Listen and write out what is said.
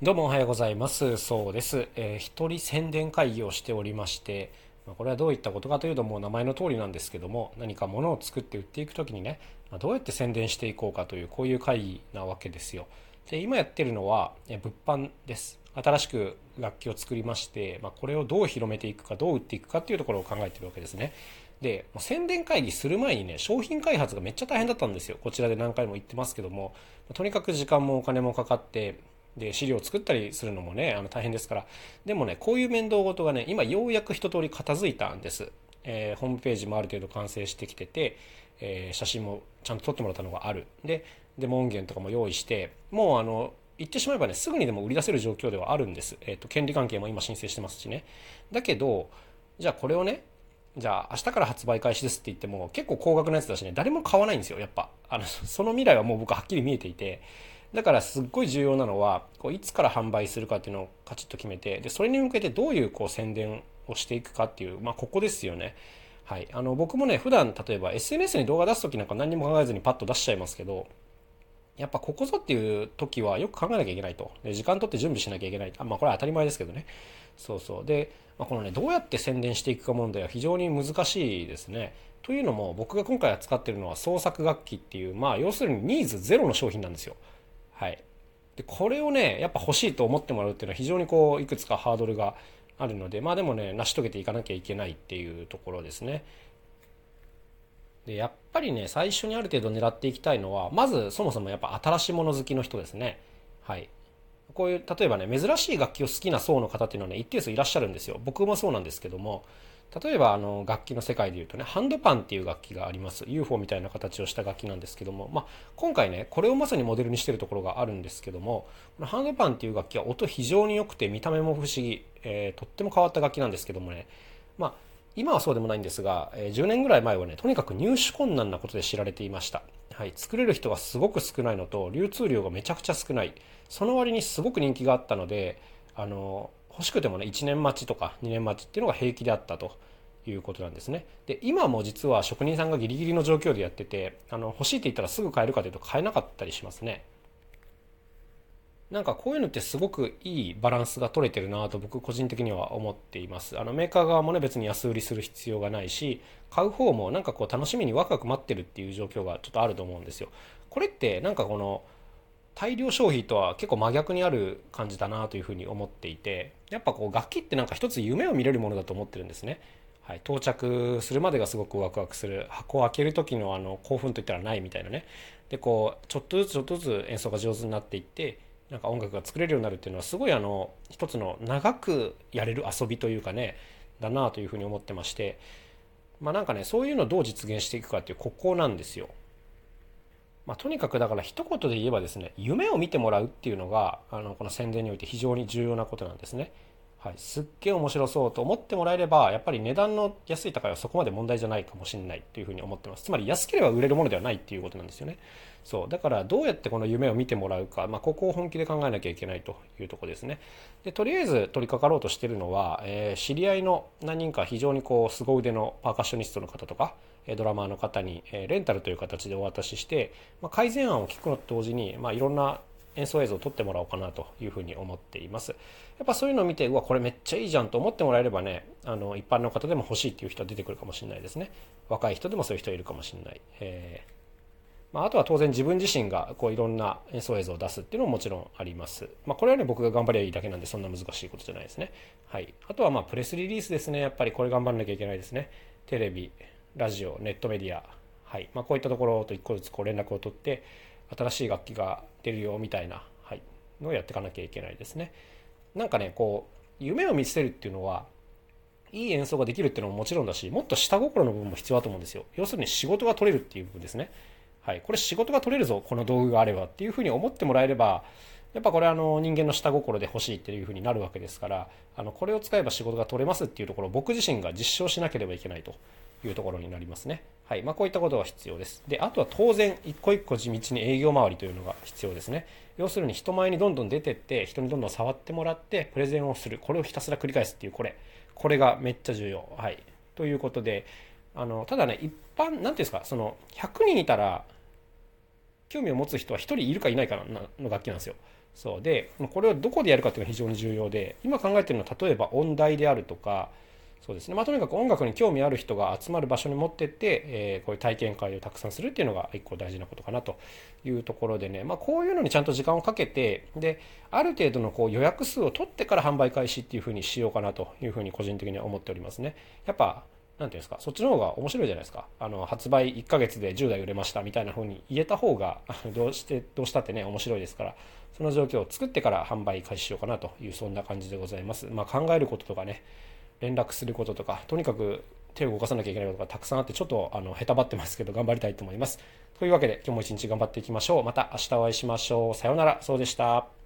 どうもおはようございます。そうです。えー、一人宣伝会議をしておりまして、ま、これはどういったことかというともう名前の通りなんですけども、何か物を作って売っていくときにね、ま、どうやって宣伝していこうかというこういう会議なわけですよ。で、今やってるのは、え物販です。新しく楽器を作りまして、まあ、これをどう広めていくか、どう売っていくかっていうところを考えてるわけですね。で、宣伝会議する前にね、商品開発がめっちゃ大変だったんですよ。こちらで何回も言ってますけども、とにかく時間もお金もかかって、で資料を作ったりするのもねあの大変ですから。でもねこういう面倒事がね今ようやく一通り片付いたんです、えー、ホームページもある程度完成してきてて、えー、写真もちゃんと撮ってもらったのがある。でデモ音源とかも用意してもうあの言ってしまえばねすぐにでも売り出せる状況ではあるんです、えーと、権利関係も今申請してますしね。だけどじゃあこれをねじゃあ明日から発売開始ですって言っても結構高額なやつだしね誰も買わないんですよやっぱ。あのその未来はもう僕はっきり見えていて。だからすっごい重要なのはこういつから販売するかっていうのをカチッと決めてでそれに向けてどういうこう宣伝をしていくかっていう、まあ、ここですよね。はい、あの僕もね普段例えば SNS に動画出す時なんか何も考えずにパッと出しちゃいますけどやっぱここぞっていう時はよく考えなきゃいけないと。で時間取って準備しなきゃいけない。あまあこれは当たり前ですけどね。そうそう。で、まあ、このね、どうやって宣伝していくか問題は非常に難しいですね。というのも僕が今回扱ってるのは創作楽器っていう、まあ要するにニーズゼロの商品なんですよ。はい。で、これをね、やっぱ欲しいと思ってもらうっていうのは非常にこう、いくつかハードルがあるので、まあでもね、成し遂げていかなきゃいけないっていうところですね。で、やっぱりね、最初にある程度狙っていきたいのは、まずそもそもやっぱ新しいもの好きの人ですね。はい。こういう、例えばね、珍しい楽器を好きな層の方っていうのはね、一定数いらっしゃるんですよ。僕もそうなんですけども、例えばあの楽器の世界でいうとねハンドパンっていう楽器があります。UFO みたいな形をした楽器なんですけども、まあ、今回ねこれをまさにモデルにしてるところがあるんですけども。このハンドパンっていう楽器は音非常に良くて見た目も不思議、えー、とっても変わった楽器なんですけどもね。まあ今はそうでもないんですが、え、10年ぐらい前はねとにかく入手困難なことで知られていました。はい、作れる人がすごく少ないのと流通量がめちゃくちゃ少ない。その割にすごく人気があったのであの欲しくてもね1年待ちとか2年待ちっていうのが平気であったということなんですね。で今も実は職人さんがギリギリの状況でやっててあの欲しいって言ったらすぐ買えるかというと買えなかったりしますね。なんかこういうのってすごくいいバランスが取れてるなと僕個人的には思っています。あのメーカー側もね別に安売りする必要がないし買う方もなんかこう楽しみにワクワク待ってるっていう状況がちょっとあると思うんですよ。これってなんかこの大量消費とは結構真逆にある感じだなというふうに思っていてやっぱこう楽器ってなんか一つ夢を見れるものだと思ってるんですね。はい、到着するまでがすごくワクワクする箱を開ける時のあの興奮といったらないみたいなねでこうちょっとずつちょっとずつ演奏が上手になっていってなんか音楽が作れるようになるっていうのはすごいあの一つの長くやれる遊びというかねだなというふうに思ってましてまあなんかねそういうのをどう実現していくかっていうここなんですよ。まあ、とにかくだから一言で言えばですね夢を見てもらうっていうのがあのこの宣伝において非常に重要なことなんですね。はい、すっげえ面白そうと思ってもらえればやっぱり値段の安い高いはそこまで問題じゃないかもしれないというふうに思ってます。つまり安ければ売れるものではないっていうことなんですよね。そう。だからどうやってこの夢を見てもらうか、まあ、ここを本気で考えなきゃいけないというとこですね。でとりあえず取り掛かろうとしてるのは、えー、知り合いの何人か非常にこう凄腕のパーカッショニストの方とかドラマーの方にレンタルという形でお渡しして、まあ、改善案を聞くのと同時に、まあ、いろんな演奏映像を撮ってもらおうかなというふうに思っています。やっぱそういうのを見て、うわ、これめっちゃいいじゃんと思ってもらえればね、あの、一般の方でも欲しいっていう人は出てくるかもしれないですね。若い人でもそういう人いるかもしれない。えーまあ、あとは当然自分自身がこういろんな演奏映像を出すっていうのももちろんあります。まあ、これはね、僕が頑張りゃいいだけなんでそんな難しいことじゃないですね。はい。あとはまあプレスリリースですね。やっぱりこれ頑張らなきゃいけないですね。テレビ、ラジオ、ネットメディア。はい。まあ、こういったところと一個ずつこう連絡を取って、新しい楽器が出るよみたいなはいのをやっていかなきゃいけないですね。なんかねこう夢を見せるっていうのはいい演奏ができるっていうのももちろんだしもっと下心の部分も必要だと思うんですよ。要するに仕事が取れるっていう部分ですね。はい、これ仕事が取れるぞこの道具があればっていうふうに思ってもらえればやっぱこれあの人間の下心で欲しいっていうふうになるわけですからあのこれを使えば仕事が取れますっていうところを僕自身が実証しなければいけないというところになりますね。はいまあ、こういったことが必要です。であとは当然一個一個地道に営業回りというのが必要ですね。要するに人前にどんどん出てって人にどんどん触ってもらってプレゼンをするこれをひたすら繰り返すっていうこれこれがめっちゃ重要はいということであのただね一般何ていうんですかその100人いたら興味を持つ人は1人いるかいないかの楽器なんですよ。そうでこれをどこでやるかっていうのが非常に重要で今考えてるのは例えば音大であるとかそうですねまあ、とにかく音楽に興味ある人が集まる場所に持ってって、えー、こういう体験会をたくさんするっていうのが一個大事なことかなというところでね、まあ、こういうのにちゃんと時間をかけてである程度のこう予約数を取ってから販売開始っていうふうにしようかなというふうに個人的には思っておりますね。やっぱなんていうんですか、そっちの方が面白いじゃないですか。あの、発売1ヶ月で10台売れましたみたいな風に言えた方が、どうして、どうしたってね、面白いですから、その状況を作ってから販売開始しようかなという、そんな感じでございます。まあ、考えることとかね、連絡することとか、とにかく手を動かさなきゃいけないことがたくさんあって、ちょっとあの、へたばってますけど、頑張りたいと思います。というわけで、今日も一日頑張っていきましょう。また明日お会いしましょう。さようなら。そうでした。